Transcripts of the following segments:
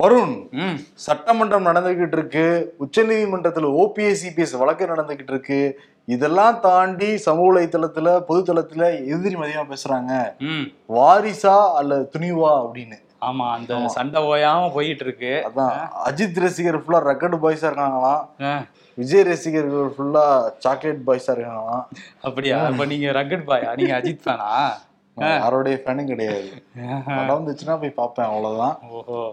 வருண் சட்டமன்றம் நடந்துகிட்டு இருக்கு உச்சநீதிமன்றத்துல ஓபிஎஸ் சிபிஎஸ் வழக்கு நடந்துகிட்டு இருக்கு இதெல்லாம் தாண்டி சமூக வலைத்தளத்துல பொதுத்தளத்துல எதிரி மதியமா பேசுறாங்க. வாரிசா அல்லது துணிவா அப்படின்னு. ஆமா அந்த சண்டை ஓயாம போயிட்டு இருக்கு அதான் அஜித் ரசிகர் ஃபுல்லா ரெக்கர்டு பாய்ஸா இருக்காங்களாம். விஜய் ரசிகர்கள் ஃபுல்லா சாக்லேட் பாய்ஸா இருக்காங்களாம். அப்படியா? இப்ப நீங்க ரக்கட் பாயா நீங்க அஜித் நான் யாரோடைய ஃபேனும் கிடையாது. படம் வந்துச்சுன்னா போய் பார்ப்பேன் அவ்வளவுதான்.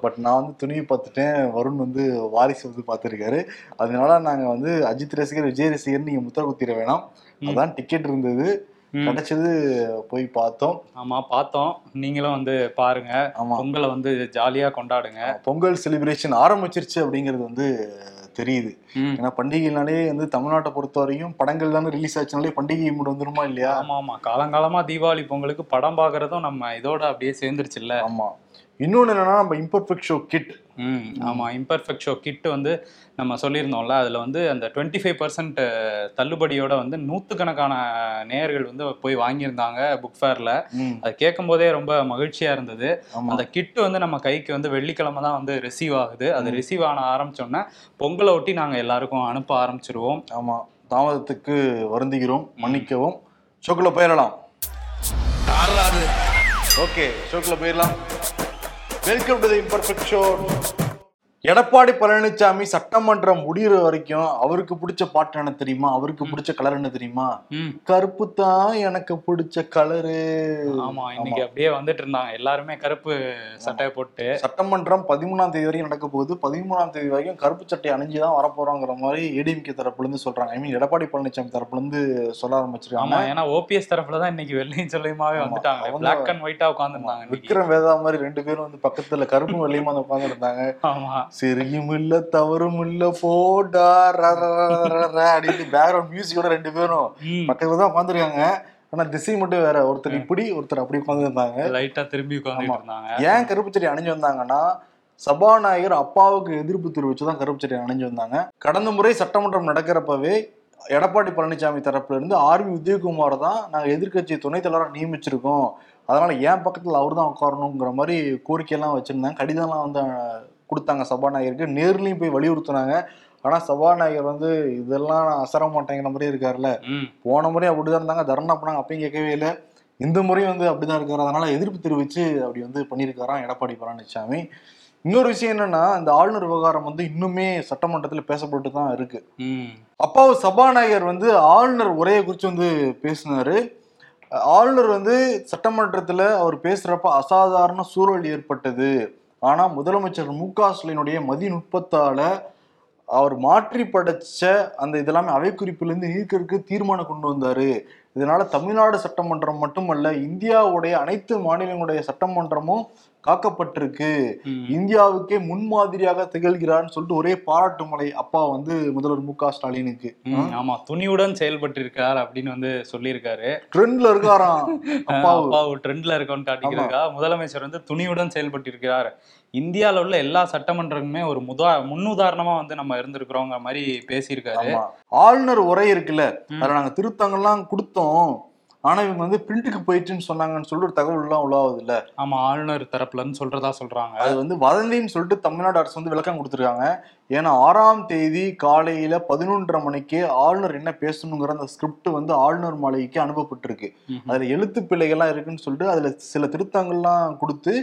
பட் நான் வந்து துணிவு பார்த்துட்டேன். வருண் வந்து வாரிசு வந்து பார்த்துருக்காரு. அதனால நாங்க வந்து அஜித் ரசிகர் விஜய் ரசிகர் நீங்க முத்திர குத்திர வேணாம். அதான் டிக்கெட் இருந்தது. கிடைச்சது போய் பார்த்தோம். ஆமா பார்த்தோம். நீங்களும் வந்து பாருங்க. ஆமா. பொங்கலை வந்து ஜாலியா கொண்டாடுங்க. பொங்கல் செலிப்ரேஷன் ஆரம்பிச்சிருச்சு அப்படிங்கிறது வந்து தெரியுது. ஏன்னா பண்டிகைனாலே வந்து தமிழ்நாட்டை பொறுத்த வரையும் படங்கள் தானே ரிலீஸ் ஆச்சுனாலே பண்டிகை மூடு வந்துருமா இல்லையா? ஆமா ஆமா. காலங்காலமா தீபாவளி பொங்கலுக்கு படம் பாக்குறதும் நம்ம இதோட அப்படியே சேர்ந்துருச்சுல்ல. ஆமா. இன்னொன்னு என்னன்னா நம்ம இம்பர்ஃபெக்ட் ஷோ கிட் ம் ஆமா. இம்பர்ஃபெக்ட் ஷோ கிட் வந்து நம்ம சொல்லியிருந்தோம்ல அதுல வந்து அந்த டுவெண்ட்டி ஃபைவ் பர்சன்ட் தள்ளுபடியோட வந்து நூத்துக்கணக்கான நேயர்கள் வந்து போய் வாங்கியிருந்தாங்க புக் ஃபேர்ல அதை கேட்கும் போதே ரொம்ப மகிழ்ச்சியா இருந்தது. அந்த கிட் வந்து நம்ம கைக்கு வந்து வெள்ளிக்கிழமை தான் வந்து ரிசீவ் ஆகுது. அது ரிசீவ் ஆன ஆரம்பிச்சோன்னே பொங்கலை ஒட்டி நாங்க எல்லாருக்கும் அனுப்ப ஆரம்பிச்சிருவோம். ஆமா. தாமதத்துக்கு வருந்துகிறோம் மன்னிக்கவும். ஷோக்குள்ள போயிடலாம். ஓகே ஷோக்குள்ள போயிடலாம். Welcome to the imperfect show Edappadi Palaniswami சட்டமன்றம் முடியிற வரைக்கும் அவருக்கு பிடிச்ச பாட்டு என்ன தெரியுமா? அவருக்கு பிடிச்ச கலர் என்ன தெரியுமா? கருப்பு தான் எனக்கு பிடிச்ச கலரு ஆமா இன்னைக்கு அப்படியே வந்துட்டு இருந்தாங்க. எல்லாருமே கருப்பு சட்டையை போட்டு. சட்டமன்றம் பதிமூணாம் தேதி வரைக்கும் நடக்க போகுது. பதிமூணாம் தேதி வரைக்கும் கருப்பு சட்டை அணிஞ்சு தான் வரப்போறோங்கிற மாதிரி ஏடிஎம்கே தரப்புல இருந்து சொல்றாங்க. ஐ மீன் எடப்பாடி பழனிசாமி தரப்புல இருந்து சொல்ல ஆரம்பிச்சிருக்காங்க. ஆமா ஏன்னா ஓபிஎஸ் தரப்புல தான் இன்னைக்கு வெள்ளையும் சொல்லியுமாவே வந்துட்டாங்க பிளாக் அண்ட் ஒயிட்டா உட்காந்துருந்தாங்க விக்ரம் வேதா மாதிரி ரெண்டு பேரும் வந்து பக்கத்துல கருப்பும் வெள்ளையுமா இருந்தாங்க ஆமா. சரியும் இல்ல தவறும் இல்ல போடா அப்படின்னு பேக்ரவுண்ட் மியூசிக்கோட ரெண்டு பேரும் பக்கத்துல தான் உட்காந்துருக்காங்க ஆனா திசை மட்டும் வேற. ஒருத்தர் இப்படி ஒருத்தர் அப்படி உட்கார்ந்து இருந்தாங்க லைட்டா திரும்பி உட்காந்துட்டு இருந்தாங்க. ஏன் கருப்பு சட்டை அணிஞ்சு வந்தாங்கன்னா சபாநாயகர் அப்பாவுக்கு எதிர்ப்பு தெரிவிச்சு தான் கருப்பு சட்டை அணிஞ்சு வந்தாங்க. கடந்த முறை சட்டமன்றம் நடக்கிறப்பவே எடப்பாடி பழனிசாமி தரப்புல இருந்து ஆர்வி உதயகுமார் தான் நாங்க எதிர்க்கட்சி துணைத் தலைவராக நியமிச்சிருக்கோம். அதனால என் பக்கத்துல அவர் தான் உட்காரணுங்கிற மாதிரி கோரிக்கையெல்லாம் வச்சிருந்தாங்க கடிதம்லாம் வந்து கொடுத்தாங்க சபாநாயகருக்கு. நேர்லயும் போய் வலியுறுத்தினாங்க. ஆனா சபாநாயகர் வந்து இதெல்லாம் அசர மாட்டேங்கிற மாதிரி இருக்காருல்ல. போன முறையும் அப்படிதான் இருந்தாங்க. தர்ணா பண்ணாங்க அப்பயும் கேட்கவே இல்லை. இந்த முறையும் வந்து அப்படிதான் இருக்காரு. அதனால எதிர்ப்பு தெரிவிச்சு அப்படி வந்து பண்ணியிருக்காராம் எடப்பாடி பழனிசாமி இன்னொரு விஷயம் என்னன்னா இந்த ஆளுநர் விவகாரம் வந்து இன்னுமே சட்டமன்றத்துல பேசப்பட்டு தான் இருக்கு. அப்பாவு சபாநாயகர் வந்து ஆளுநர் உரையை குறித்து வந்து பேசினாரு. ஆளுநர் வந்து சட்டமன்றத்துல அவர் பேசுறப்ப அசாதாரண சூழல் ஏற்பட்டது. ஆனால் முதலமைச்சர் மு க ஸ்டாலினுடைய மதிநுட்பத்தால் அவர் மாற்றி படைச்ச அந்த இதெல்லாமே அவை குறிப்பிலிருந்து நீக்கிறதுக்கு தீர்மானம் கொண்டு வந்தாரு. இதனால தமிழ்நாடு சட்டமன்றம் மட்டுமல்ல இந்தியாவுடைய அனைத்து மாநிலங்களுடைய சட்டமன்றமும் காக்கப்பட்டிருக்கு. இந்தியாவுக்கே முன்மாதிரியாக திகழ்கிறார்னு சொல்லிட்டு ஒரே பாராட்டு மலை அப்பா வந்து முதல்வர் மு க ஸ்டாலினுக்கு. ஆமா. துணிவுடன் செயல்பட்டிருக்கார் அப்படின்னு வந்து சொல்லியிருக்காரு. ட்ரெண்ட்ல இருக்காராம் அப்பாவு. ட்ரெண்ட்ல இருக்கோன்னு காட்டிக்கிறதுக்கா முதலமைச்சர் வந்து துணிவுடன் செயல்பட்டிருக்கிறார். இந்தியால உள்ள எல்லா சட்டமன்றங்களுமே ஒரு முதா முன்னுதாரணமா வந்து நம்ம இருந்திருக்கிறோங்கிற மாதிரி பேசியிருக்காரு. ஆளுநர் உரை இருக்குல்ல. அதுல நாங்க திருத்தங்கள்லாம் கொடுத்தோம். ஆனா இவங்க வந்து பிரிண்ட்டுக்கு போயிடுச்சுன்னு சொன்னாங்கன்னு சொல்லிட்டு ஒரு தகவல் எல்லாம் உலாவுது இல்ல ஆமா ஆளுநர் தரப்புல இருந்து சொல்றதா சொல்றாங்க. அது வந்து வதந்தின்னு சொல்லிட்டு தமிழ்நாடு அரசு வந்து விளக்கம் கொடுத்துருக்காங்க. ஏன்னா ஆறாம் தேதி காலையில பதினொன்றரை மணிக்கு ஆளுநர் என்ன பேசணுங்கிற அந்த ஸ்கிரிப்ட் வந்து ஆளுநர் மாளிகைக்கு அனுப்பப்பட்டிருக்கு. அதுல எழுத்து பிழைகள்லாம் இருக்குன்னு சொல்லிட்டு அதுல சில திருத்தங்கள்லாம் கொடுத்து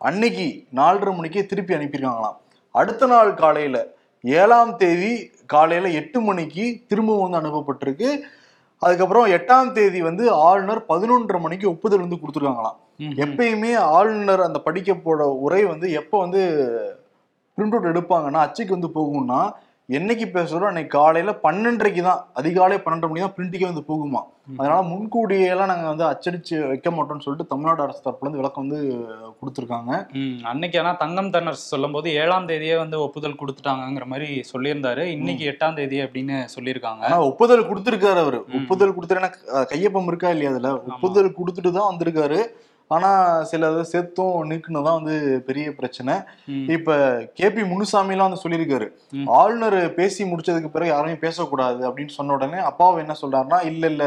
அன்னைக்கு நாலரை மணிக்கே திருப்பி அனுப்பியிருக்காங்களாம். அடுத்த நாள் காலையில ஏழாம் தேதி காலையில எட்டு மணிக்கு திரும்பவும் வந்து அனுப்பப்பட்டிருக்கு. அதுக்கப்புறம் எட்டாம் தேதி வந்து ஆளுநர் பதினொன்றரை மணிக்கு ஒப்புதல் வந்து கொடுத்துருக்காங்களாம். எப்பயுமே ஆளுநர் அந்த படிக்க போட உரை வந்து எப்போ வந்து பிரிண்ட் அவுட் எடுப்பாங்கன்னா அச்சுக்கு வந்து போகும்னா என்னைக்கு பேசுறோம்? அன்னைக்கு காலையில பன்னெண்டரைக்கு தான். அதிகாலை பன்னெண்டரை மணி தான் பிரிண்ட்டுக்கே வந்து போகுமா? அதனால முன்கூடியே எல்லாம் நாங்க வந்து அச்சடிச்சு வைக்க மாட்டோம்னு சொல்லிட்டு தமிழ்நாடு அரசு தரப்புல இருந்து விளக்கம் வந்து கொடுத்துருக்காங்க. அன்னைக்கு ஆனா தங்கம் தென்னரசு சொல்லும் போது ஏழாம் தேதியே வந்து ஒப்புதல் கொடுத்துட்டாங்கங்கிற மாதிரி சொல்லியிருந்தாரு. இன்னைக்கு எட்டாம் தேதி அப்படின்னு சொல்லியிருக்காங்க. ஒப்புதல் கொடுத்திருக்காரு அவரு. ஒப்புதல் கொடுத்துருன்னா கையொப்பம் இருக்கா இல்லையா அதுல? ஒப்புதல் கொடுத்துட்டு தான் வந்திருக்காரு. ஆனா சில இதை சேர்த்தும் நீக்குன்னு தான் வந்து பெரிய பிரச்சனை. இப்ப கேபி முனுசாமிலாம் வந்து சொல்லியிருக்காரு. ஆளுநர் பேசி முடிச்சதுக்கு பிறகு யாருமே பேசக்கூடாது அப்படின்னு சொன்ன உடனே அப்பாவை என்ன சொல்றாருன்னா இல்ல இல்ல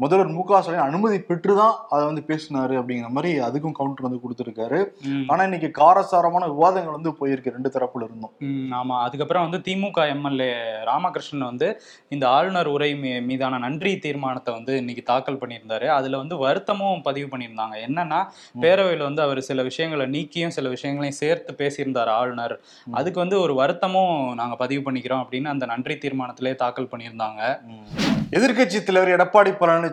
முதல்வர் மு க ஸ்டாலின் அனுமதி பெற்று தான் அதை வந்து பேசினாரு அப்படிங்கிற மாதிரி அதுக்கும் கவுண்டர் வந்து கொடுத்துருக்காரு. ஆனா இன்னைக்கு காரசாரமான விவாதங்கள் வந்து போயிருக்கு ரெண்டு தரப்புல இருந்தும். ஆமா. அதுக்கப்புறம் வந்து திமுக எம்எல்ஏ ராமகிருஷ்ணன் வந்து இந்த ஆளுநர் உரை மீ- மீதான நன்றி தீர்மானத்தை வந்து இன்னைக்கு தாக்கல் பண்ணியிருந்தாரு. அதுல வந்து வருத்தமும் பதிவு பண்ணியிருந்தாங்க. என்னன்னா பேரவையில் வந்து அவர் சில விஷயங்களை நீக்கியும் சில விஷயங்களையும் சேர்த்து பேசியிருந்தார் ஆளுநர். அதுக்கு வந்து ஒரு வருத்தமும் நாங்க பதிவு பண்ணிக்கிறோம் அப்படின்னு அந்த நன்றி தீர்மானத்திலே தாக்கல் பண்ணியிருந்தாங்க. எதிர்க்கட்சி தலைவர் எடப்பாடி பழனிசாமி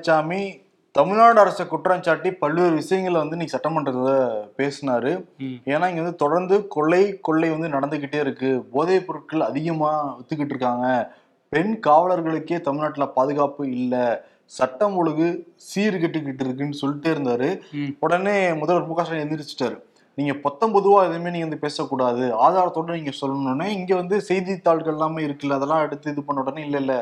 தமிழ்நாடு அரசை குற்றம் சாட்டி பல்வேறு விஷயங்களை வந்து இன்னைக்கு சட்டமன்றத்துல பேசினாரு. ஏன்னா இங்க வந்து தொடர்ந்து கொள்ளை கொள்ளை வந்து நடந்துகிட்டே இருக்கு. போதைப் பொருட்கள் அதிகமா வித்துக்கிட்டு இருக்காங்க. பெண் காவலர்களுக்கே தமிழ்நாட்டுல பாதுகாப்பு இல்ல. சட்டம் ஒழுங்கு சீர்கெட்டுக்கிட்டு இருக்குன்னு சொல்லிட்டே இருந்தாரு. உடனே முதல்வர் மு க ஸ்டாலின் எந்திரிச்சிட்டாரு. நீங்க பொத்தம்பொதுவா எதுவுமே நீங்க வந்து பேசக்கூடாது. ஆதாரத்தோட நீங்க சொல்லணும்னே இங்க வந்து செய்தித்தாள்கள் எல்லாமே இருக்குல்ல அதெல்லாம் எடுத்து இது பண்ண உடனே இல்ல இல்ல.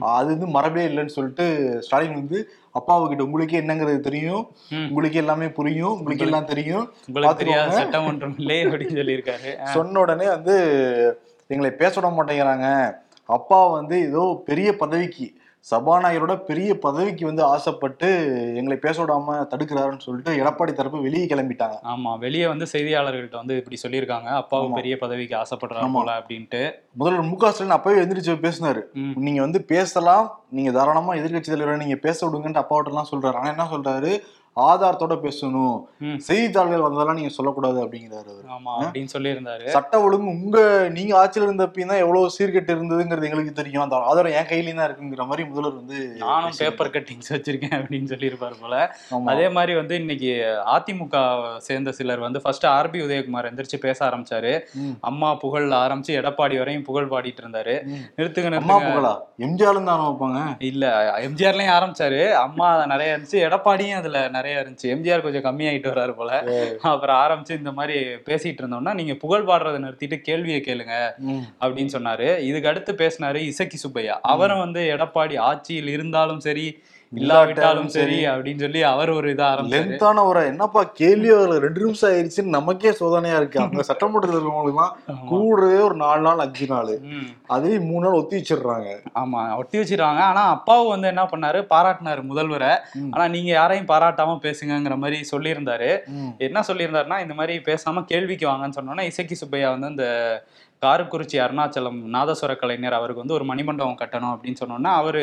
அது வந்து மரபே இல்லைன்னு சொல்லிட்டு ஸ்டாலின் வந்து அப்பாவுக்கிட்ட உங்களுக்கே என்னங்கிறது தெரியும். உங்களுக்கு எல்லாமே புரியும். உங்களுக்கு எல்லாம் தெரியும். உங்களுக்கு தெரியாத பாத்துக்கோங்க. சட்டம் ஒன்றும் இல்லை அப்படின்னு சொல்லியிருக்காரு. சொன்ன உடனே வந்து எங்களை பேச விட மாட்டேங்கிறாங்க. அப்பா வந்து ஏதோ பெரிய பதவிக்கு சபாநாயகரோட பெரிய பதவிக்கு வந்து ஆசைப்பட்டு எங்களை பேச விடாம தடுக்கிறாருன்னு சொல்லிட்டு எடப்பாடி தரப்பு வெளியே கிளம்பிட்டாங்க ஆமா வெளியே வந்து செய்தியாளர்கள்ட்ட வந்து இப்படி சொல்லியிருக்காங்க அப்பாவும். பெரிய பதவிக்கு ஆசைப்படுறாரு ஆமா. போல அப்படின்ட்டு முதல்வர் மு க ஸ்டாலின் அப்பவே எந்திரிச்சு பேசினாரு. நீங்க வந்து பேசலாம் நீங்க தாராளமா எதிர்க்கட்சி தலைவரை நீங்க பேச விடுங்கன்ட்டு அப்பாவிட்ட எல்லாம் சொல்றாரு ஆனா என்ன சொல்றாரு ஆதாரத்தோட பேசணும். செய்தித்தாள்கள் வந்ததெல்லாம் நீங்க சொல்லக்கூடாது அப்படிங்கிறாரு அவரு. ஆமா அப்படின்னு சொல்லியிருந்தாரு. சட்ட ஒழுங்கு உங்க நீங்க ஆட்சியில் இருந்தப்பயும் தான் எவ்வளவு சீர்கெட்டு இருந்ததுங்கிறது எங்களுக்கு தெரியும். அந்த ஆதாரம் என் கையிலயும் தான் இருக்குங்கிற மாதிரி முதல்வர் வந்து நானும். பேப்பர் கட்டிங்ஸ் வச்சிருக்கேன் அப்படின்னு சொல்லியிருப்பாரு போல. அதே மாதிரி வந்து இன்னைக்கு அதிமுக சேர்ந்த சிலர் வந்து ஃபர்ஸ்ட் ஆர்பி உதயகுமார் எந்திரிச்சு பேச ஆரம்பிச்சாரு. அம்மா புகழ் ஆரம்பிச்சு எடப்பாடி வரையும் புகழ் பாடிட்டு இருந்தாரு. நிறுத்துங்க அம்மா புகழா? எம்ஜிஆர் தான் வைப்பாங்க? இல்ல எம்ஜிஆர்லயும் ஆரம்பிச்சாரு. அம்மா நிறைய இருந்துச்சு. எடப்பாடியும் அதுல நிறைய இருந்துச்சு. எம்ஜிஆர் கொஞ்சம் கம்மியாயிட்டு வர்றாரு போல. அப்புறம் ஆரம்பிச்சு இந்த மாதிரி பேசிட்டு இருந்தோம்னா நீங்க புகழ் பாடுறதை நிறுத்திட்டு கேள்வியை கேளுங்க. அப்படின்னு சொன்னாரு. இதுக்கு அடுத்து பேசினாரு இசக்கி சுப்பையா. அவரும் வந்து எடப்பாடி ஆட்சியில் இருந்தாலும் சரி இல்லாவிட்டாலும் சரி. அப்படின்னு சொல்லி அவர் ஒரு இதா லென்த்தான ஒரு என்னப்பா கேள்வி ரெண்டு நிமிஷம் ஆயிடுச்சுன்னு நமக்கே சோதனையா இருக்கு. அவங்க சட்டமன்றத்தில் இருக்கவங்களுக்குலாம் ஆமா. கூடவே ஒரு நாலு நாள் அஞ்சு நாள். அதையும் மூணு நாள் ஒத்தி வச்சிடுறாங்க. ஆமா ஒட்டி வச்சிருக்காங்க ஆனா அப்பாவும் வந்து என்ன பண்ணாரு? பாராட்டினாரு முதல்வரை. ஆனா நீங்க யாரையும் பாராட்டாம பேசுங்கங்கிற மாதிரி சொல்லியிருந்தாரு. என்ன சொல்லியிருந்தாருன்னா இந்த மாதிரி பேசாம கேள்விக்கு வாங்கன்னு சொன்னோன்னா இசக்கி சுப்பையா வந்து அந்த காரக்குறிச்சி அருணாச்சலம் நாதஸ்வர கலைஞர் அவருக்கு வந்து ஒரு மணிமண்டபம் கட்டணும் அப்படின்னு சொன்னோன்னா அவரு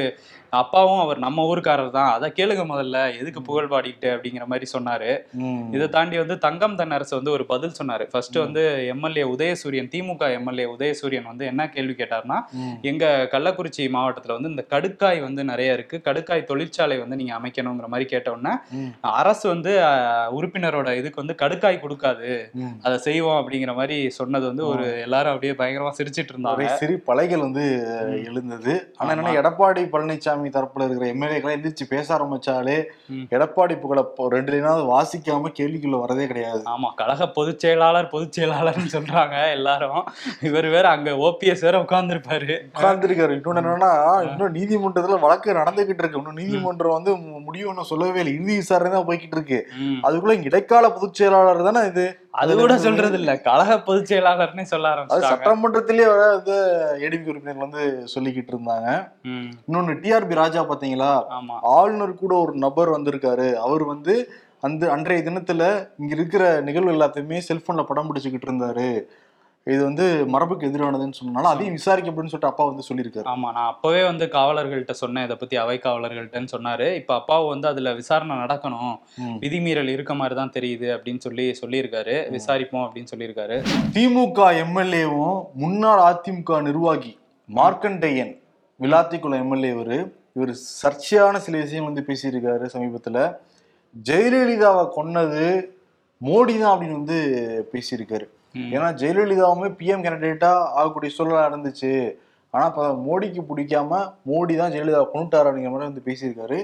அப்பாவும் அவர் நம்ம ஊருக்காரர் தான் அதை கேளுங்க முதல்ல எதுக்கு புகழ் பாடிட்டு அப்படிங்கிற மாதிரி சொன்னாரு. இதை தாண்டி வந்து தங்கம் தென்னரசு வந்து ஒரு பதில் சொன்னாரு ஃபர்ஸ்ட் வந்து எம்எல்ஏ உதயசூரியன் திமுக எம்எல்ஏ உதயசூரியன் வந்து என்ன கேள்வி கேட்டார்னா. எங்க கள்ளக்குறிச்சி மாவட்டத்துல வந்து இந்த கடுக்காய் வந்து நிறைய இருக்கு கடுக்காய் தொழிற்சாலை வந்து நீங்க அமைக்கணுங்கிற மாதிரி கேட்டோன்னே. அரசு வந்து உறுப்பினரோட இதுக்கு வந்து கடுக்காய் கொடுக்காது. அதை செய்வோம் அப்படிங்கிற மாதிரி சொன்னது வந்து ஒரு எல்லாரும் அப்படியே பயங்கரமா சிரிச்சிட்டு இருந்தாங்க சிறு பலைகள் வந்து எழுந்தது. ஆனா என்னன்னா. எடப்பாடி பழனிசாமி தரப்புல இருக்கிற எம்எல்ஏக்களை எந்திரிச்சு பேச ஆரம்பிச்சாலே. எடப்பாடி புகழ ரெண்டு லைனாவது வாசிக்காம கேள்விக்குள்ள வரதே கிடையாது. ஆமா கழக பொதுச் செயலாளர் பொதுச் செயலாளர்னு சொல்றாங்க எல்லாரும். இவர் வேற அங்க ஓபிஎஸ் வேற உட்கார்ந்துருப்பாரு. உட்கார்ந்துருக்காரு. இன்னொன்னு என்னன்னா இன்னும் நீதிமன்றத்துல வழக்கு நடந்துகிட்டு இருக்கு. இன்னும் நீதிமன்றம் வந்து மு- முடிவு ஒன்றும் சொல்லவே இல்லை. இறுதி விசாரணை தான் போய்கிட்டு இருக்கு. அதுக்குள்ள இடைக்கால பொதுச் செயலாளர் தானே இது? அது கூட சொல்றது இல்ல கழக பொதுச் செயலாளர்னே சொல்ல அது ஆரம்பிச்சிட்டாங்க. சட்டமன்றத்திலேயே வர வந்து ஏடிபி உறுப்பினர்கள் வந்து சொல்லிக்கிட்டு இருந்தாங்க. இன்னொன்னு டிஆர்பி ராஜா பாத்தீங்களா? ஆளுநர் கூட ஒரு நபர் வந்திருக்காரு. அவர் வந்து அந்த அன்றைய தினத்துல இங்க இருக்கிற நிகழ்வு எல்லாத்தையுமே செல்போன்ல படம் பிடிச்சுக்கிட்டு இருந்தாரு. இது வந்து மரபுக்கு எதிரானதுன்னு சொன்னனால அதையும் விசாரிக்கப்படும் சொல்லிட்டு அப்பா வந்து சொல்லியிருக்காரு. ஆமா நான் அப்பவே வந்து காவலர்கள்ட்ட சொன்னேன் இதை பத்தி அவை காவலர்கள்ட்டன்னு சொன்னாரு. இப்ப அப்பாவும் வந்து அதுல விசாரணை நடக்கணும். விதிமீறல் இருக்க மாதிரி தான் தெரியுது அப்படின்னு சொல்லி சொல்லியிருக்காரு. விசாரிப்போம் அப்படின்னு சொல்லியிருக்காரு. திமுக எம்எல்ஏவும் முன்னாள் அதிமுக நிர்வாகி மார்க்கண்டேயன் விளாத்திக்குளம் எம்எல்ஏ இவரு இவர் சர்ச்சையான சில விஷயம் வந்து பேசியிருக்காரு சமீபத்துல. ஜெயலலிதாவை கொன்னது மோடி தான் அப்படின்னு வந்து பேசியிருக்காரு. ஏன்னா ஜெயலலிதாவுமே பிஎம் கேண்டிடேட்டா ஆகக்கூடிய சூழலா இருந்துச்சு. ஆனா இப்ப மோடிக்கு பிடிக்காம மோடி தான் ஜெயலலிதாவை கொண்டுட்டாரு அப்படிங்கிற மாதிரி வந்து பேசியிருக்காரு.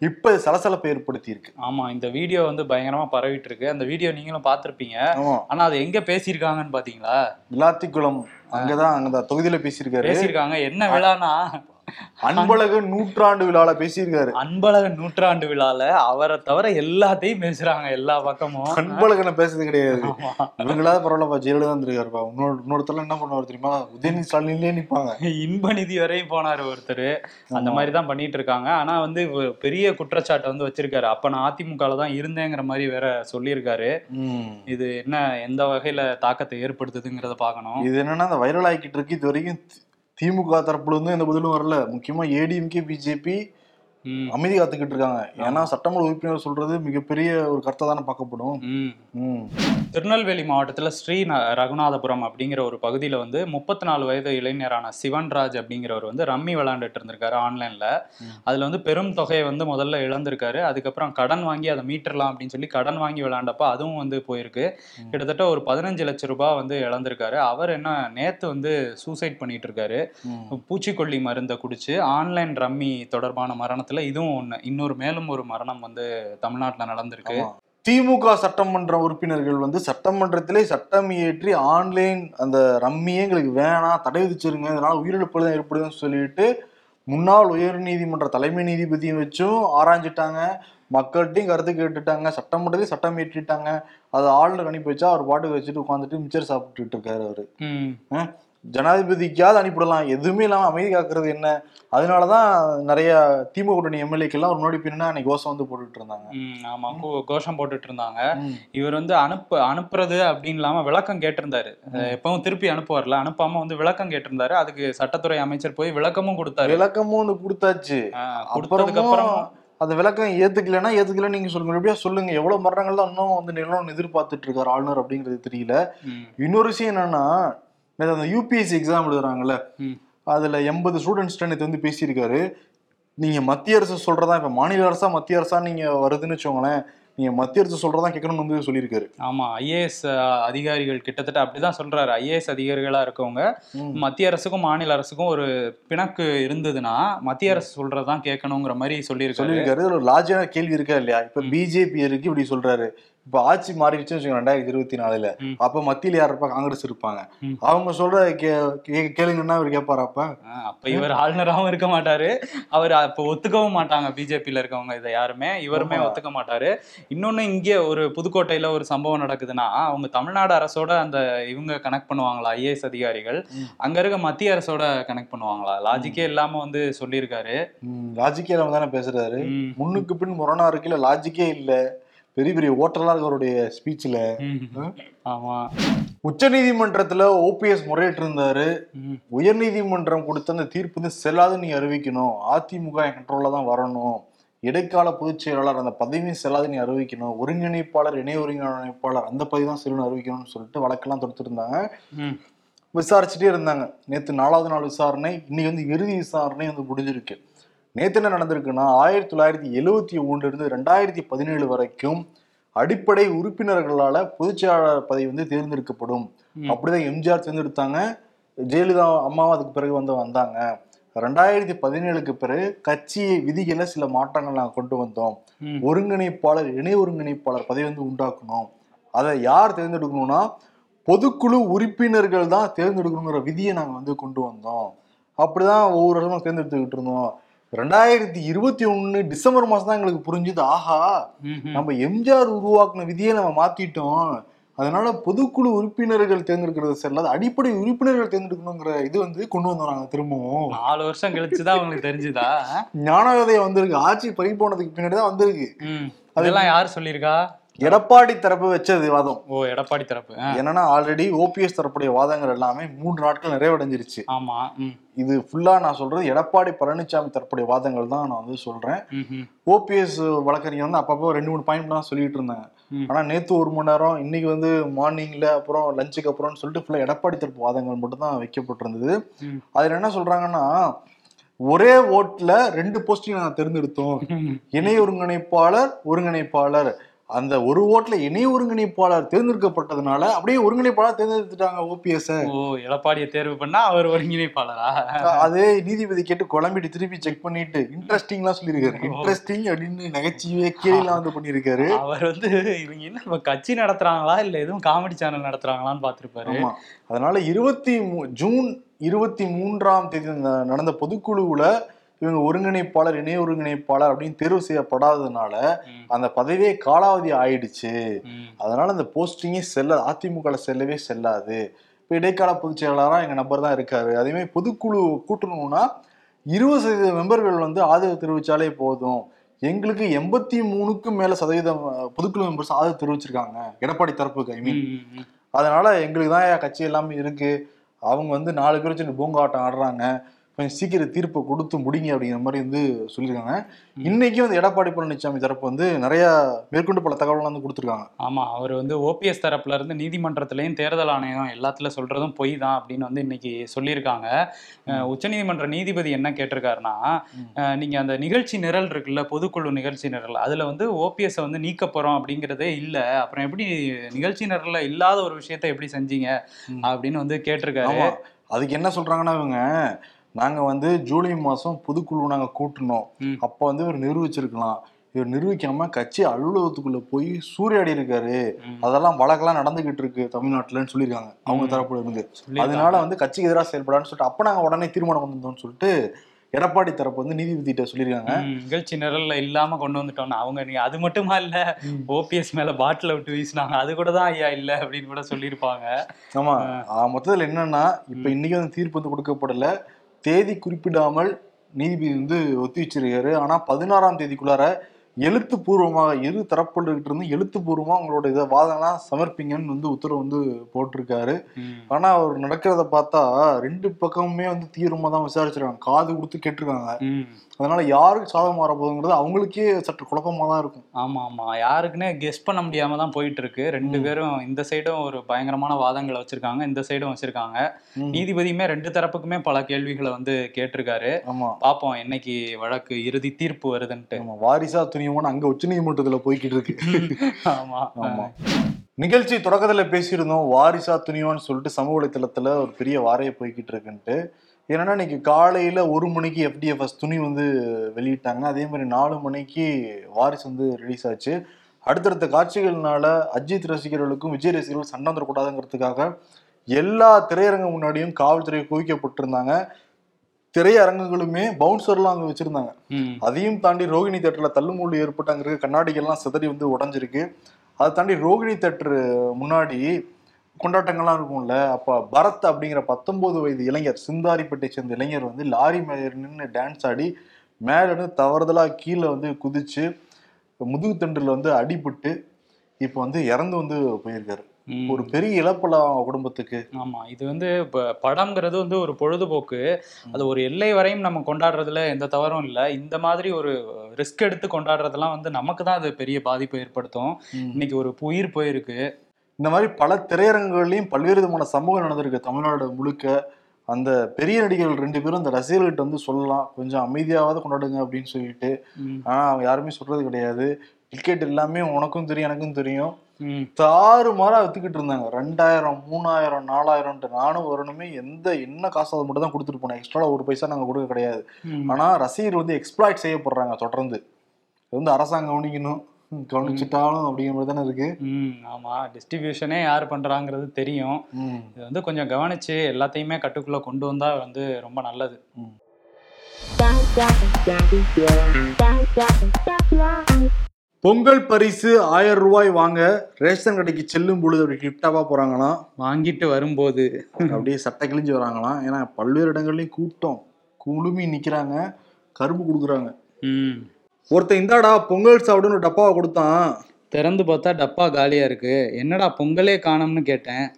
இப்ப சலசலப்பை ஏற்படுத்தி இருக்கு ஆமா இந்த வீடியோ வந்து பயங்கரமா பரவிட்டு இருக்கு அந்த வீடியோ நீங்களும் பார்த்திருப்பீங்க. ஆமா. ஆனா அது எங்க பேசியிருக்காங்கன்னு பாத்தீங்களா? விளாத்திக்குளம் அங்கதான் அங்க தொகுதியில பேசியிருக்காரு. பேசியிருக்காங்க. என்ன விழானா அன்பழகன் நூற்றாண்டு விழால பேசியிருக்காரு. அன்பழகன் நூற்றாண்டு விழால அவரை தவிர எல்லாத்தையும் பேசுறாங்க எல்லா பக்கமும். அன்பழகனை பேசுறது கிடையாது. இவங்களாவது பரவாயில்லப்பா ஜெயலலிதா இருந்திருக்காருப்பா. இன்னொரு இன்னொருத்தர என்ன பண்ணுவார் தெரியுமா? உதயநிதி ஸ்டாலின்லயே நிப்பாங்க. இன்ப நிதி வரையும் போனாரு ஒருத்தர். அந்த மாதிரி தான் பண்ணிட்டு இருக்காங்க ஆனா வந்து பெரிய குற்றச்சாட்டை வந்து வச்சிருக்காரு. அப்ப நான் அதிமுகல தான் இருந்தேங்கிற மாதிரி வேற சொல்லியிருக்காரு. இது என்ன எந்த வகையில தாக்கத்தை ஏற்படுத்துதுங்கிறத பார்க்கணும். இது என்னன்னா அந்த வைரல் ஆகிக்கிட்டு இருக்கு. இது வரைக்கும் திமுக தரப்புலேருந்து எந்த பதிலும் வரல. முக்கியமா ஏடிஎம்கே பிஜேபி அமைதி காத்துக்கிட்டு இருக்காங்க. ஏன்னா சட்டமன்ற உறுப்பினர் சொல்றது மிகப்பெரிய ஒரு கருத்தை தானே பார்க்கப்படும். திருநெல்வேலி மாவட்டத்தில் ஸ்ரீ ரகுநாதபுரம் அப்படிங்கிற ஒரு பகுதியில் வந்து முப்பத்தி நாலு வயது இளைஞரான சிவன்ராஜ் அப்படிங்கிறவர் வந்து ரம்மி விளையாண்டுட்டு இருந்திருக்காரு ஆன்லைனில். அதில் வந்து பெரும் தொகையை வந்து முதல்ல இழந்திருக்காரு. அதுக்கப்புறம் கடன் வாங்கி அதை மீட்டரலாம் அப்படின்னு சொல்லி கடன் வாங்கி விளையாண்டப்ப அதுவும் வந்து போயிருக்கு. கிட்டத்தட்ட ஒரு பதினஞ்சு லட்ச ரூபாய் வந்து இழந்திருக்காரு. அவர் என்ன நேற்று வந்து சூசைட் பண்ணிட்டு இருக்காரு. பூச்சிக்கொல்லி மருந்தை குடிச்சு ஆன்லைன் ரம்மி தொடர்பான மரணத்தில் இதுவும் ஒன்று இன்னொரு மேலும் ஒரு மரணம் வந்து தமிழ்நாட்டில் நடந்திருக்கு. திமுக சட்டமன்ற உறுப்பினர்கள் வந்து சட்டமன்றத்திலே சட்டம் இயற்றி ஆன்லைன் அந்த ரம்மியே எங்களுக்கு வேணாம் தடை விதிச்சிருங்க இதனால உயிரிழப்பு தான் ஏற்படுதுன்னு சொல்லிட்டு முன்னாள் உயர்நீதிமன்ற தலைமை நீதிபதியும் வச்சும் ஆராய்ஞ்சிட்டாங்க. மக்கள்கிட்டையும் கருத்து கேட்டுட்டாங்க. சட்டமன்றத்தையும் சட்டம் இயற்றிட்டாங்க. அதை ஆளுநர் அனுப்பி வச்சா அவர் பாட்டுக்கு வச்சுட்டு உட்காந்துட்டு மிச்சர் சாப்பிட்டுட்டு இருக்காரு அவரு. ஜனாதிபதிக்காவது அனுப்பிடலாம். எதுவுமே இல்லாம அமைதி காக்குறது என்ன? அதனாலதான் நிறைய திமுக கூட்டணி எம்எல்ஏக்கெல்லாம் ஒரு முன்னாடி பின்னா அன்னைக்கு கோஷம் வந்து போட்டுட்டு இருந்தாங்க. ஆமா. கோஷம் போட்டுட்டு இருந்தாங்க. இவர் வந்து அனுப்பு அனுப்புறது அப்படின்னு இல்லாம விளக்கம் கேட்டிருந்தாரு. எப்பவும் திருப்பி அனுப்புவார்ல அனுப்பாம வந்து விளக்கம் கேட்டிருந்தாரு. அதுக்கு சட்டத்துறை அமைச்சர் போய் விளக்கமும் கொடுத்தாரு. விளக்கமும் வந்து கொடுத்தாச்சு. கொடுத்ததுக்கு அப்புறம் அந்த விளக்கம் ஏத்துக்கலைன்னா ஏத்துக்கல நீங்க சொல்லுங்க. எப்படியா சொல்லுங்க. எவ்வளவு மரணங்கள் தான் இன்னும் வந்து நிலம் எதிர்பார்த்துட்டு இருக்காரு ஆளுநர் அப்படிங்கிறது தெரியல. இன்னொரு விஷயம் என்னன்னா அந்த யூபிஎஸ்சி எக்ஸாம் எழுதுறாங்கல்ல. அதுல எண்பது ஸ்டூடெண்ட்ஸ் நேற்று வந்து பேசியிருக்காரு. நீங்க மத்திய அரசு சொல்றதா இப்ப மாநில அரசா மத்திய அரசா நீங்க வருதுன்னு வச்சுக்கோங்களேன் நீங்க மத்திய அரசு சொல்றதா கேட்கணும்னு வந்து சொல்லியிருக்காரு. ஆமா ஐஏஎஸ் அதிகாரிகள் கிட்டத்தட்ட அப்படிதான் சொல்றாரு. ஐஏஎஸ் அதிகாரிகளா இருக்கவங்க. மத்திய அரசுக்கும் மாநில அரசுக்கும் ஒரு பிணக்கு இருந்ததுன்னா மத்திய அரசு சொல்றதான் கேட்கணுங்கிற மாதிரி சொல்லியிருக்காரு. சொல்லியிருக்காரு. ஒரு லாஜியான கேள்வி இருக்கா இல்லையா? இப்ப பிஜேபி இருக்கு இப்படி சொல்றாரு. இப்ப ஆட்சி மாறிடுச்சுன்னு வச்சுக்கோங்க ரெண்டாயிரத்தி இருபத்தி நாலுல. அப்ப மத்தியில யார் இருப்பா? காங்கிரஸ் இருப்பாங்க. அவங்க சொல்ற கேளுங்கன்னா அவர் கேட்பாரு அப்ப? அப்ப இவர் ஆளுநராகவும் இருக்க மாட்டாரு. அவர் அப்ப ஒத்துக்கவும் மாட்டாங்க பிஜேபியில இருக்கவங்க இதை யாருமே. இவருமே. ஒத்துக்க மாட்டாரு. இன்னொன்னு இங்கே ஒரு புதுக்கோட்டையில ஒரு சம்பவம் நடக்குதுன்னா அவங்க தமிழ்நாடு அரசோட அந்த இவங்க கனெக்ட் பண்ணுவாங்களா? ஐஏஎஸ் அதிகாரிகள். அங்க இருக்க மத்திய அரசோட கனெக்ட் பண்ணுவாங்களா? லாஜிக்கே இல்லாம வந்து சொல்லியிருக்காரு. லாஜிக்கே இல்லாம தானே பேசுறாரு. முன்னுக்கு பின் முரணா இருக்குல்ல லாஜிக்கே இல்ல. பெரிய பெரிய ஓட்டலா இருக்கு அவருடைய ஸ்பீச்ல ம். ஆமா. உச்ச நீதிமன்றத்துல ஓபிஎஸ் முறையிட்டு இருந்தாரு ம். உயர்நீதிமன்றம் கொடுத்த அந்த தீர்ப்பு வந்து செல்லாதுன்னு நீ அறிவிக்கணும். அதிமுக என் கண்ட்ரோல்ல தான் வரணும். இடைக்கால பொதுச் செயலாளர் அந்த பதவியும் செல்லாது நீ அறிவிக்கணும். ஒருங்கிணைப்பாளர் இணை ஒருங்கிணைப்பாளர் அந்த பதவி தான் செல்லுன்னு அறிவிக்கணும்னு சொல்லிட்டு வழக்கெல்லாம் தொடுத்துருந்தாங்க. விசாரிச்சுட்டே இருந்தாங்க. நேத்து நாலாவது நாள் விசாரணை இன்னைக்கு வந்து இறுதி விசாரணை வந்து முடிஞ்சிருக்கு. நேத்து என்ன நடந்திருக்குன்னா ஆயிரத்தி தொள்ளாயிரத்தி எழுவத்தி ஒண்ணுல இருந்து ரெண்டாயிரத்தி பதினேழு வரைக்கும் அடிப்படை உறுப்பினர்களால பொதுச்செயலாளர் பதவி வந்து தேர்ந்தெடுக்கப்படும். அப்படிதான் எம்ஜிஆர் தேர்ந்தெடுத்தாங்க. ஜெயலலிதா அம்மாவும் அதுக்கு பிறகு வந்து வந்தாங்க. ரெண்டாயிரத்தி பதினேழுக்கு பிறகு கட்சி விதிகளை சில மாற்றங்கள் நாங்கள் கொண்டு வந்தோம். ஒருங்கிணைப்பாளர் இணை ஒருங்கிணைப்பாளர் பதவி வந்து உண்டாக்கணும். அதை யார் தேர்ந்தெடுக்கணும்னா பொதுக்குழு உறுப்பினர்கள் தான் தேர்ந்தெடுக்கணுங்கிற விதியை நாங்கள் வந்து கொண்டு வந்தோம். அப்படிதான் ஒவ்வொரு வருஷமும் தேர்ந்தெடுத்துக்கிட்டு இருந்தோம். ரெண்டாயிரத்தி இருபத்தி ஒண்ணு டிசம்பர் மாசம் தான் எங்களுக்கு புரிஞ்சுது. ஆஹா. நம்ம எம்ஜிஆர் உருவாக்குன விதியை நம்ம மாத்திட்டோம். அதனால பொதுக்குழு உறுப்பினர்கள் தேர்ந்தெடுக்கிறது செல்லாது அடிப்படை உறுப்பினர்கள் தேர்ந்தெடுக்கணுங்கிற இது வந்து கொண்டு வந்தோம் திரும்பவும். நாலு வருஷம் கழிச்சுதான் உங்களுக்கு தெரிஞ்சுதா? ஞானோதயம் வந்திருக்கு. ஆட்சி பறி போனதுக்கு பின்னாடி தான் வந்திருக்கு. அதெல்லாம் யார் சொல்லியிருக்கா? எடப்பாடி தரப்பு வச்சது வாதம் ஓ எடப்பாடி தரப்பு. என்னன்னா ஆல்ரெடி ஓபிஎஸ் தரப்புடைய வாதங்கள் எல்லாமே மூன்று நாட்கள் நிறைவடைஞ்சிருச்சு ஆமா. இது ஃபுல்லா நான் சொல்றது எடப்பாடி பழனிசாமி தரப்புடைய வாதங்கள் தான் நான் வந்து சொல்றேன். ஓபிஎஸ் வழக்கறிஞர் வந்து அப்பப்போ ரெண்டு மூணு பாயிண்ட் தான் சொல்லிட்டு இருந்தாங்க. ஆனா நேத்து ஒரு மணி நேரம் இன்னைக்கு வந்து மார்னிங்ல அப்புறம் லஞ்சுக்கு அப்புறம்னு சொல்லிட்டு ஃபுல்லா எடப்பாடி தரப்பு வாதங்கள் மட்டும் தான் வைக்கப்பட்டிருந்தது. அதுல என்ன சொல்றாங்கன்னா ஒரே ஓட்டுல ரெண்டு போஸ்டிங் நாங்க தேர்ந்தெடுத்தோம். இணை ஒருங்கிணைப்பாளர் ஒருங்கிணைப்பாளர் அந்த ஒரு ஓட்டுல இணை ஒருங்கிணைப்பாளர் தேர்ந்தெடுக்கப்பட்டதுனால அப்படியே ஒருங்கிணைப்பாளர் தேர்ந்தெடுத்துட்டாங்க ஓபிஎஸ் ஓ எடப்பாடியை தேர்வு பண்ணா அவர் ஒருங்கிணைப்பாளரா? அதே நீதிபதி கேட்டு குழம்பிட்டு திருப்பி செக் பண்ணிட்டு இன்ட்ரெஸ்டிங்லாம் சொல்லியிருக்காரு. இன்ட்ரெஸ்டிங் அப்படின்னு நகைச்சுவையே கேள்விலாம் வந்து பண்ணியிருக்காரு. அவர் வந்து இவங்க என்ன இப்ப கட்சி நடத்துறாங்களா இல்ல எதுவும் காமெடி சேனல் நடத்துறாங்களான்னு பாத்திருப்பாரு ஆமா. அதனால இருபத்தி ஜூன் இருபத்தி மூன்றாம் தேதி நடந்த பொதுக்குழுவுல இவங்க ஒருங்கிணைப்பாளர் இணை ஒருங்கிணைப்பாளர் அப்படின்னு தேர்வு செய்யப்படாததுனால அந்த பதவியே காலாவதி ஆயிடுச்சு. அதனால அந்த போஸ்டிங்கே செல்ல அதிமுக செல்லவே செல்லாது. இப்போ இடைக்கால பொதுச் செயலாளராக எங்க நபர் தான் இருக்காரு. அதே மாதிரி பொதுக்குழு கூட்டணும்னா இருபது சதவீத மெம்பர்கள் வந்து ஆதரவு தெரிவிச்சாலே போதும். எங்களுக்கு எண்பத்தி மூணுக்கும் மேல சதவீதம் பொதுக்குழு மெம்பர்ஸ் ஆதரவு தெரிவிச்சிருக்காங்க. எடப்பாடி தரப்புக்கு ஐ மீன். அதனால எங்களுக்கு தான் கட்சி எல்லாமே இருக்கு. அவங்க வந்து நாலு பேர் வச்சு பூங்காட்டம் ஆடுறாங்க. கொஞ்சம் சீக்கிரம் தீர்ப்பை கொடுத்து முடிங்க அப்படிங்கிற மாதிரி வந்து சொல்லியிருக்காங்க. இன்னைக்கும் வந்து எடப்பாடி பழனிசாமி தரப்பு வந்து நிறைய மேற்கொண்டு பல தகவல்லாம் வந்து கொடுத்துருக்காங்க. ஆமா அவர் வந்து ஓபிஎஸ் தரப்புல இருந்து நீதிமன்றத்திலையும் தேர்தல் ஆணையம் எல்லாத்துல சொல்றதும் பொய் தான் அப்படின்னு வந்து இன்னைக்கு சொல்லியிருக்காங்க. உச்சநீதிமன்ற நீதிபதி என்ன கேட்டிருக்காருன்னா நீங்க அந்த நிகழ்ச்சி நிரல் இருக்குல்ல பொதுக்குழு நிகழ்ச்சி நிரல் அதுல வந்து ஓபிஎஸ் வந்து நீக்க போறோம் அப்படிங்கிறதே இல்ல. அப்புறம் எப்படி நிகழ்ச்சி நிரல்ல இல்லாத ஒரு விஷயத்த எப்படி செஞ்சீங்க. அப்படின்னு வந்து கேட்டிருக்காரு. அதுக்கு என்ன சொல்றாங்கன்னா இவங்க நாங்க வந்து ஜூலை மாசம் பொதுக்குழு நாங்க கூட்டணும். ம். அப்ப வந்து இவர் நிரூபிச்சிருக்கலாம். இவர் நிரூபிக்காம கட்சி அலுவலகத்துக்குள்ள போய் சூறையாடி இருக்காரு. அதெல்லாம் வழக்கெல்லாம் நடந்துகிட்டு இருக்கு தமிழ்நாட்டுலன்னு சொல்லியிருக்காங்க அவங்க. தரப்புல இருந்து. அதனால வந்து கட்சிக்கு எதிராக செயல்படான்னு சொல்லிட்டு அப்ப நாங்க உடனே தீர்மானம் வந்திருந்தோம்னு சொல்லிட்டு எடப்பாடி தரப்பு வந்து நீதிபதிட்ட சொல்லியிருக்காங்க. நிகழ்ச்சி நிரல்ல இல்லாம கொண்டு வந்துட்டோம்னா அவங்க நீ அது மட்டுமா இல்ல ஓபிஎஸ் மேல பாட்டில விட்டு வீசினாங்க அது கூட தான் ஐயா இல்ல அப்படின்னு கூட சொல்லியிருப்பாங்க. ஆமா மொத்தத்துல என்னன்னா இப்ப இன்னைக்கு வந்து தீர்ப்பு வந்து கொடுக்கப்படல. தேதி குறிப்பிடாமல் நீதிபதி வந்து ஒத்தி வச்சிருக்காரு. ஆனா பதினாறாம் தேதிக்குள்ளார எழுத்துப்பூர்வமாக இரு தரப்புகிட்ட இருந்து எழுத்துப்பூர்வமா உங்களோட இதை வாதம்லாம் சமர்ப்பிங்கன்னு வந்து உத்தரவு வந்து போட்டிருக்காரு. ஆனா அவர் நடக்கிறத பார்த்தா ரெண்டு பக்கமுமே வந்து தீவிரமா தான் விசாரிச்சிருக்காங்க. காது கொடுத்து கேட்டிருக்காங்க. அதனால யாருக்கு சாதகம் மாற போகுங்கிறது அவங்களுக்கே சற்று குழப்பமா தான் இருக்கும். ஆமா ஆமா யாருக்குன்னே கெஸ் பண்ண முடியாம தான் போயிட்டு இருக்கு ரெண்டு. பேரும் இந்த சைடும் ஒரு பயங்கரமான வாதங்களை வச்சிருக்காங்க. இந்த சைடும் வச்சிருக்காங்க. நீதிபதியுமே ரெண்டு தரப்புக்குமே பல கேள்விகளை வந்து கேட்டிருக்காரு. ஆமா. பாப்போம் என்னைக்கு வழக்கு இறுதி தீர்ப்பு வருதுன்ட்டு. வாரிசா துணியமான அங்க உச்ச நீதிமன்றத்துல போய்கிட்டு இருக்கு. ஆமா. ஆமா. நிகழ்ச்சி தொடக்கத்துல பேசியிருந்தோம் வாரிசா துணிவான்னு சொல்லிட்டு சமூக வலைத்தளத்துல ஒரு பெரிய வாரைய போய்கிட்டு இருக்குன்ட்டு. ஏன்னா இன்னைக்கு காலையில ஒரு மணிக்கு எஃப்டிஎஃப்எஸ் துணி வந்து வெளியிட்டாங்க. அதே மாதிரி நாலு மணிக்கு வாரிசு வந்து ரிலீஸ் ஆச்சு. அடுத்தடுத்த காட்சிகள்னால அஜித் ரசிகர்களுக்கும் விஜய் ரசிகர்களுக்கும் சண்டை வந்துடக்கூடாதுங்கிறதுக்காக எல்லா திரையரங்கு முன்னாடியும் காவல்துறை குவிக்கப்பட்டிருந்தாங்க. திரையரங்குகளுமே பவுன்சர்லாம் அங்க வச்சிருந்தாங்க. அதையும் தாண்டி ரோகிணி தேட்டர்ல தள்ளுமுள்ளு ஏற்பட்டு அங்க இருக்க கண்ணாடிகள்லாம் சிதறி வந்து உடஞ்சிருக்கு அதை தாண்டி ரோகிணி தேட்டர் முன்னாடி கொண்டாட்டங்கள்லாம் இருக்கும்ல அப்ப பரத் அப்படிங்கிற பத்தொன்பது வயது இளைஞர் சிந்தாரிப்பேட்டை சேர்ந்த இளைஞர் வந்து லாரி மேல நின்று டான்ஸ் ஆடி மேல இருந்து தவறுதலா கீழே வந்து குதிச்சு முதுகு தண்டுல வந்து அடிபட்டு இப்போ வந்து இறந்து வந்து போயிருக்காரு. ஒரு பெரிய அவங்க குடும்பத்துக்கு. ஆமா இது வந்து இப்ப படம்ங்கிறது வந்து ஒரு பொழுதுபோக்கு. அது ஒரு எல்லை வரையும் நம்ம கொண்டாடுறதுல எந்த தவறும் இல்லை. இந்த மாதிரி ஒரு ரிஸ்க் எடுத்து கொண்டாடுறதெல்லாம் வந்து நமக்கு தான் அது பெரிய பாதிப்பை ஏற்படுத்தும். இன்னைக்கு ஒரு உயிர் போயிருக்கு. இந்த மாதிரி பல திரையரங்குகள்லையும் பல்வேறு விதமான சமூகம் நடந்திருக்கு. தமிழ்நாடு முழுக்க. அந்த பெரிய நடிகர்கள் ரெண்டு பேரும் அந்த ரசிகர்கள்ட்ட வந்து சொல்லலாம். கொஞ்சம் அமைதியாவது கொண்டாடுங்க அப்படின்னு சொல்லிட்டு. ஆனா அவங்க யாருமே சொல்றது கிடையாது. டிக்கெட் எல்லாமே உனக்கும் தெரியும் எனக்கும் தெரியும். ம். தாறு மாறா வித்துக்கிட்டு இருந்தாங்க. ரெண்டாயிரம் மூணாயிரம் நாலாயிரம்ட்டு நானும் வரணுமே எந்த என்ன காசு அதை மட்டும் தான் கொடுத்துட்டு போனேன். எக்ஸ்ட்ரா ஒரு பைசா நாங்க கொடுக்க கிடையாது. ம். ஆனா ரசிகர் வந்து எக்ஸ்ப்ளாய்ட் செய்யப்படுறாங்க தொடர்ந்து. இது வந்து அரசாங்கம் கவனிக்கணும். கவனிச்சுட்டாலும் அப்படிங்கிற மாதிரி தானே இருக்கு. ம் ஆமா. டிஸ்ட்ரிபியூஷனே யார் பண்றாங்கிறது தெரியும். இது வந்து கொஞ்சம் கவனிச்சு எல்லாத்தையுமே கட்டுக்குள்ள கொண்டு வந்தா வந்து ரொம்ப நல்லது. பொங்கல் பரிசு ஆயிரம் ரூபாய் வாங்க ரேஷன் கடைக்கு செல்லும் பொழுது அப்படி கிஃப்டாவா போறாங்களாம். வாங்கிட்டு வரும்போது. அப்படியே சட்டை கிழிஞ்சு வராங்களாம். ஏன்னா பல்வேறு இடங்கள்லயும் கூட்டம். குழுமி நிக்கிறாங்க. கரும்பு கொடுக்குறாங்க. ம். ஒருத்தன் இந்தாடா பொங்கல் சாப்பிடுன்னு டப்பாவை கொடுத்தான். திறந்து பார்த்தா டப்பா காலியா இருக்கு. என்னடா பொங்கலே காணோம்னு கேட்டேன்.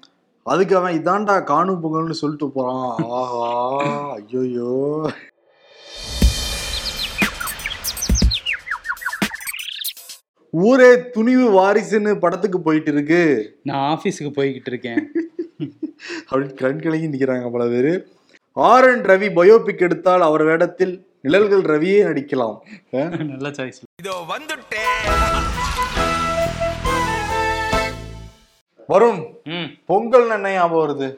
அதுக்கு அவன் இதான்டா காணும் பொங்கல்னு சொல்லிட்டு போறான். ஆஹா ஐயோயோ. ஊரே துணிவு வாரிசுன்னு படத்துக்கு போயிட்டு இருக்கு நான் ஆபீஸுக்கு போய்கிட்டு இருக்கேன் அப்படின்னு கண் கலங்கி நிக்கிறாங்க பல பேரு. ஆர் என் ரவி பயோபிக் எடுத்தால் அவர் வேடத்தில் நிழல்கள் ரவியே நடிக்கலாம். நல்ல சாய்ஸ் இதோ வந்துட்டேன் வருண் ம். பொங்கல் என்ன ஞாபகம் வருது?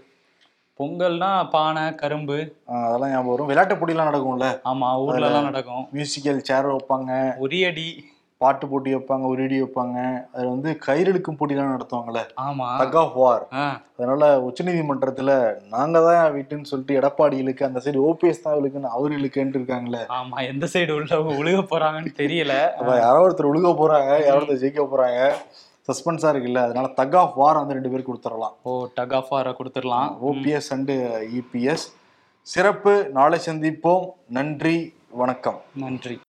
பொங்கல்னா பானை கரும்பு. அதெல்லாம் ஞாபகம் வரும். விளையாட்டு போட்டிலாம் நடக்கும்ல. ஆமா ஊர்ல எல்லாம் நடக்கும். மியூசிக்கல் சேர் வைப்பாங்க. உரியடி. பாட்டு போட்டி வைப்பாங்க ஒரு இடி வைப்பாங்க. அதுல வந்து கயிறெடுக்கும் போட்டிலாம் நடத்துவாங்கல்ல? ஆமா. தக் ஆஃப் வார் அதனால உச்சநீதிமன்றத்துல நாங்க தான் வீட்டுன்னு சொல்லிட்டு எடப்பாடி இழுக்கு அந்த சைடு ஓபிஎஸ் தான் இழுக்குன்னு அவர் இழுக்குன்ட்டு இருக்காங்களே ஆமா. எந்த சைடு உள்ளவங்க உழுக போறாங்கன்னு தெரியல. யாரோ ஒருத்தர் ஒழுக போறாங்க யாரோ ஒருத்தர் ஜெயிக்க போறாங்க. சஸ்பென்ஸா இருக்குல்ல அதனால தக் ஆஃப் வார் வந்து ரெண்டு பேருக்கு கொடுத்துடலாம். ஓ டக் ஆஃப் ஆர கொடுத்துடலாம். ஓபிஎஸ் அண்டு இபிஎஸ் சிறப்பு. நாளை சந்திப்போம். நன்றி. வணக்கம். நன்றி.